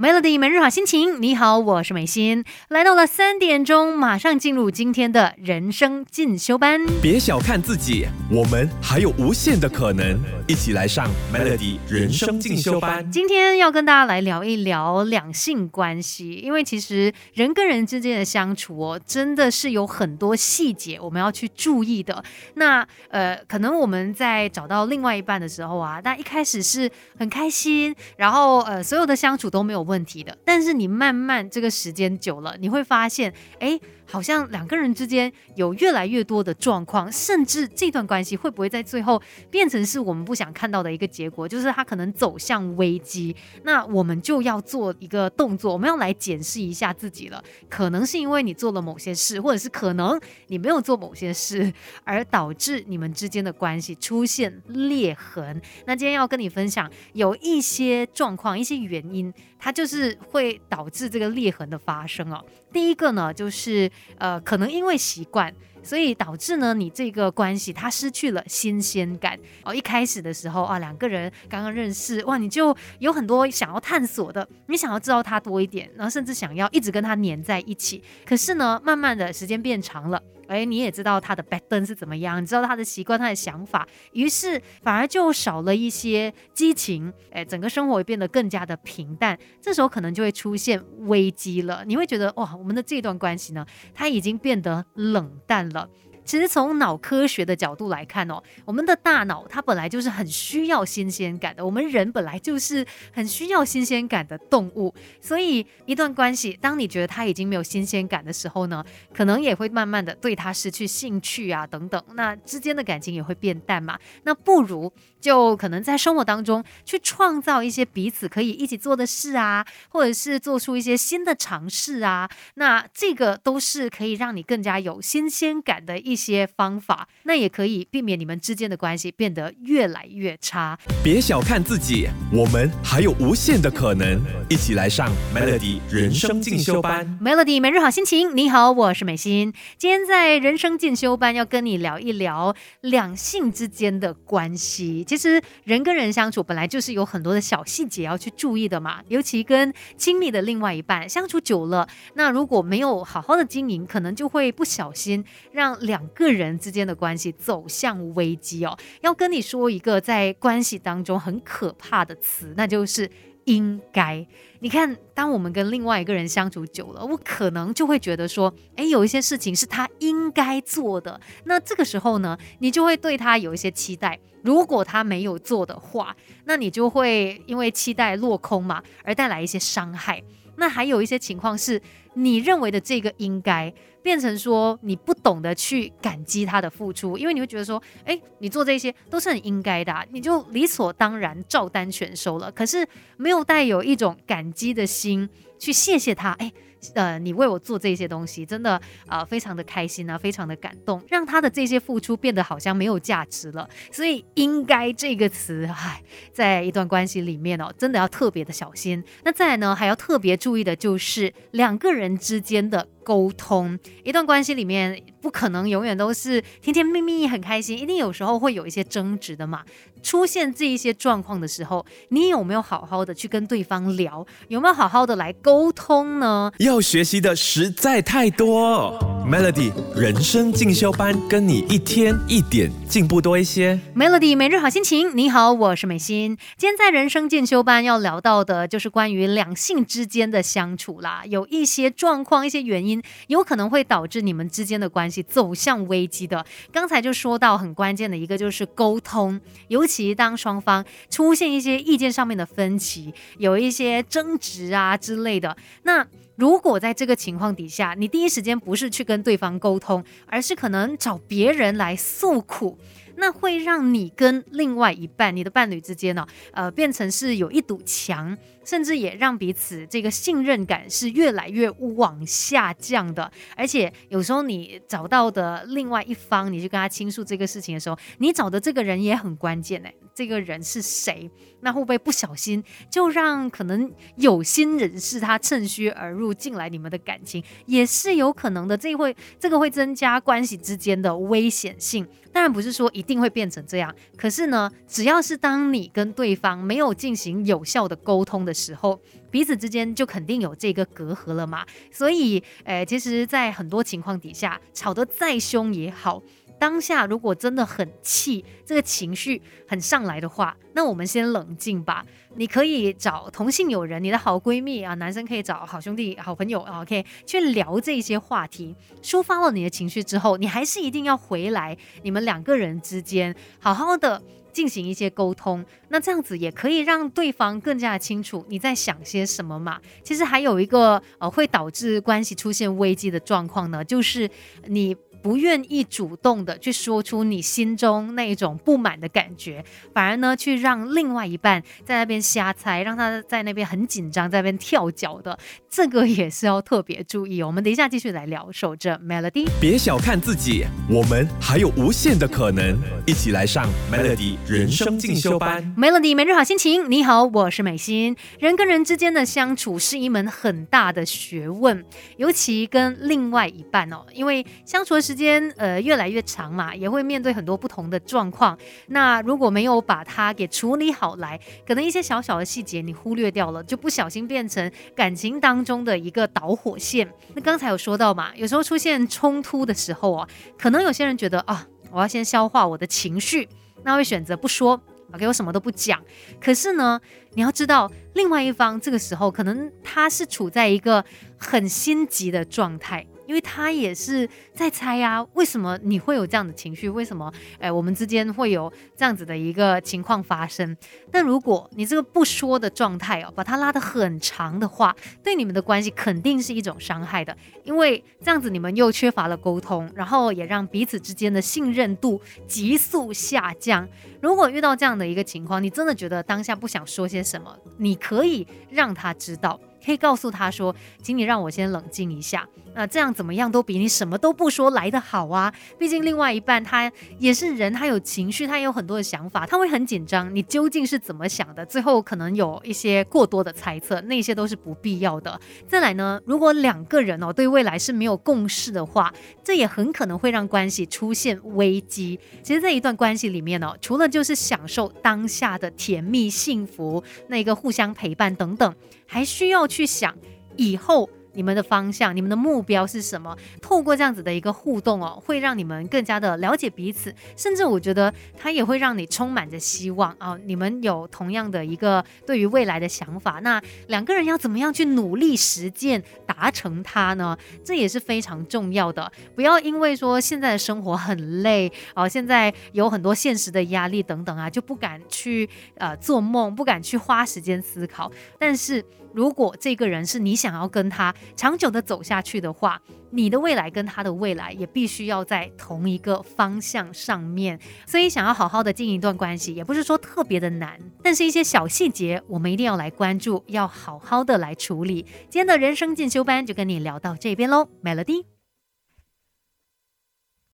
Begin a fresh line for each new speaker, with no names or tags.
Melody 每日好心情，你好，我是美心，来到了三点钟，马上进入今天的人生进修班。
别小看自己，我们还有无限的可能，一起来上 Melody 人生进修班。
今天要跟大家来聊一聊两性关系，因为其实人跟人之间的相处哦，真的是有很多细节我们要去注意的。那呃，可能我们在找到另外一半的时候啊，那一开始是很开心，然后呃，所有的相处都没有。问题的，但是你慢慢这个时间久了，你会发现，哎。好像两个人之间有越来越多的状况，甚至这段关系会不会在最后变成是我们不想看到的一个结果？就是他可能走向危机，那我们就要做一个动作，我们要来检视一下自己了。可能是因为你做了某些事，或者是可能你没有做某些事，而导致你们之间的关系出现裂痕。那今天要跟你分享有一些状况、一些原因，它就是会导致这个裂痕的发生哦。第一个呢，就是呃，可能因为习惯，所以导致呢，你这个关系它失去了新鲜感哦。一开始的时候啊，两个人刚刚认识，哇，你就有很多想要探索的，你想要知道他多一点，然后甚至想要一直跟他黏在一起。可是呢，慢慢的时间变长了。哎，你也知道他的 b a t t e n 是怎么样，你知道他的习惯、他的想法，于是反而就少了一些激情，哎，整个生活也变得更加的平淡。这时候可能就会出现危机了，你会觉得哇，我们的这段关系呢，它已经变得冷淡了。其实从脑科学的角度来看哦，我们的大脑它本来就是很需要新鲜感的，我们人本来就是很需要新鲜感的动物，所以一段关系，当你觉得它已经没有新鲜感的时候呢，可能也会慢慢的对它失去兴趣啊等等，那之间的感情也会变淡嘛，那不如就可能在生活当中去创造一些彼此可以一起做的事啊，或者是做出一些新的尝试啊，那这个都是可以让你更加有新鲜感的一。些方法，那也可以避免你们之间的关系变得越来越差。
别小看自己，我们还有无限的可能。一起来上 Melody 人生进修班。
Melody 每日好心情，你好，我是美心。今天在人生进修班要跟你聊一聊两性之间的关系。其实人跟人相处本来就是有很多的小细节要去注意的嘛，尤其跟亲密的另外一半相处久了，那如果没有好好的经营，可能就会不小心让两。个人之间的关系走向危机哦，要跟你说一个在关系当中很可怕的词，那就是应该。你看，当我们跟另外一个人相处久了，我可能就会觉得说，哎，有一些事情是他应该做的。那这个时候呢，你就会对他有一些期待。如果他没有做的话，那你就会因为期待落空嘛，而带来一些伤害。那还有一些情况是，你认为的这个应该。变成说你不懂得去感激他的付出，因为你会觉得说，哎，你做这些都是很应该的，你就理所当然照单全收了。可是没有带有一种感激的心去谢谢他，哎。呃，你为我做这些东西，真的啊，非常的开心啊，非常的感动，让他的这些付出变得好像没有价值了。所以“应该”这个词，唉，在一段关系里面哦，真的要特别的小心。那再来呢，还要特别注意的就是两个人之间的沟通。一段关系里面不可能永远都是甜甜蜜蜜、很开心，一定有时候会有一些争执的嘛。出现这一些状况的时候，你有没有好好的去跟对方聊？有没有好好的来沟通呢？
要学习的实在太多。Melody 人生进修班，跟你一天一点进步多一些。
Melody 每日好心情，你好，我是美心。今天在人生进修班要聊到的就是关于两性之间的相处啦。有一些状况、一些原有可能会导致你们之间的关系走向危机的。刚才就说到很关键的一个就是沟通，尤其当双方出现一些意见上面的分歧，有一些争执啊之类的，那。如果在这个情况底下，你第一时间不是去跟对方沟通，而是可能找别人来诉苦，那会让你跟另外一半、你的伴侣之间呢，呃，变成是有一堵墙，甚至也让彼此这个信任感是越来越往下降的。而且有时候你找到的另外一方，你去跟他倾诉这个事情的时候，你找的这个人也很关键呢。这个人是谁？那会不会不小心就让可能有心人士他趁虚而入进来你们的感情，也是有可能的。这会这个会增加关系之间的危险性。当然不是说一定会变成这样，可是呢，只要是当你跟对方没有进行有效的沟通的时候，彼此之间就肯定有这个隔阂了嘛。所以，诶，其实，在很多情况底下，吵得再凶也好。当下如果真的很气，这个情绪很上来的话，那我们先冷静吧。你可以找同性友人，你的好闺蜜啊，男生可以找好兄弟、好朋友，OK，去聊这些话题，抒发了你的情绪之后，你还是一定要回来，你们两个人之间好好的进行一些沟通。那这样子也可以让对方更加清楚你在想些什么嘛。其实还有一个呃会导致关系出现危机的状况呢，就是你。不愿意主动的去说出你心中那一种不满的感觉，反而呢去让另外一半在那边瞎猜，让他在那边很紧张，在那边跳脚的，这个也是要特别注意。我们等一下继续来聊，守着 Melody，
别小看自己，我们还有无限的可能，一起来上 Melody 人生进修班。
Melody 每日好心情，你好，我是美心。人跟人之间的相处是一门很大的学问，尤其跟另外一半哦，因为相处的。时间呃越来越长嘛，也会面对很多不同的状况。那如果没有把它给处理好来，可能一些小小的细节你忽略掉了，就不小心变成感情当中的一个导火线。那刚才有说到嘛，有时候出现冲突的时候啊，可能有些人觉得啊，我要先消化我的情绪，那会选择不说，OK，我什么都不讲。可是呢，你要知道，另外一方这个时候可能他是处在一个很心急的状态。因为他也是在猜呀，为什么你会有这样的情绪？为什么哎，我们之间会有这样子的一个情况发生？但如果你这个不说的状态哦，把它拉得很长的话，对你们的关系肯定是一种伤害的。因为这样子你们又缺乏了沟通，然后也让彼此之间的信任度急速下降。如果遇到这样的一个情况，你真的觉得当下不想说些什么，你可以让他知道。可以告诉他说，请你让我先冷静一下。那这样怎么样都比你什么都不说来的好啊！毕竟另外一半他也是人，他有情绪，他也有很多的想法，他会很紧张。你究竟是怎么想的？最后可能有一些过多的猜测，那些都是不必要的。再来呢，如果两个人哦对未来是没有共识的话，这也很可能会让关系出现危机。其实，在一段关系里面哦，除了就是享受当下的甜蜜幸福，那个互相陪伴等等。还需要去去想以后。你们的方向，你们的目标是什么？透过这样子的一个互动哦，会让你们更加的了解彼此，甚至我觉得它也会让你充满着希望啊！你们有同样的一个对于未来的想法，那两个人要怎么样去努力实践达成它呢？这也是非常重要的。不要因为说现在的生活很累啊，现在有很多现实的压力等等啊，就不敢去呃做梦，不敢去花时间思考。但是如果这个人是你想要跟他长久的走下去的话，你的未来跟他的未来也必须要在同一个方向上面。所以，想要好好的经营一段关系，也不是说特别的难，但是一些小细节我们一定要来关注，要好好的来处理。今天的人生进修班就跟你聊到这边喽，Melody。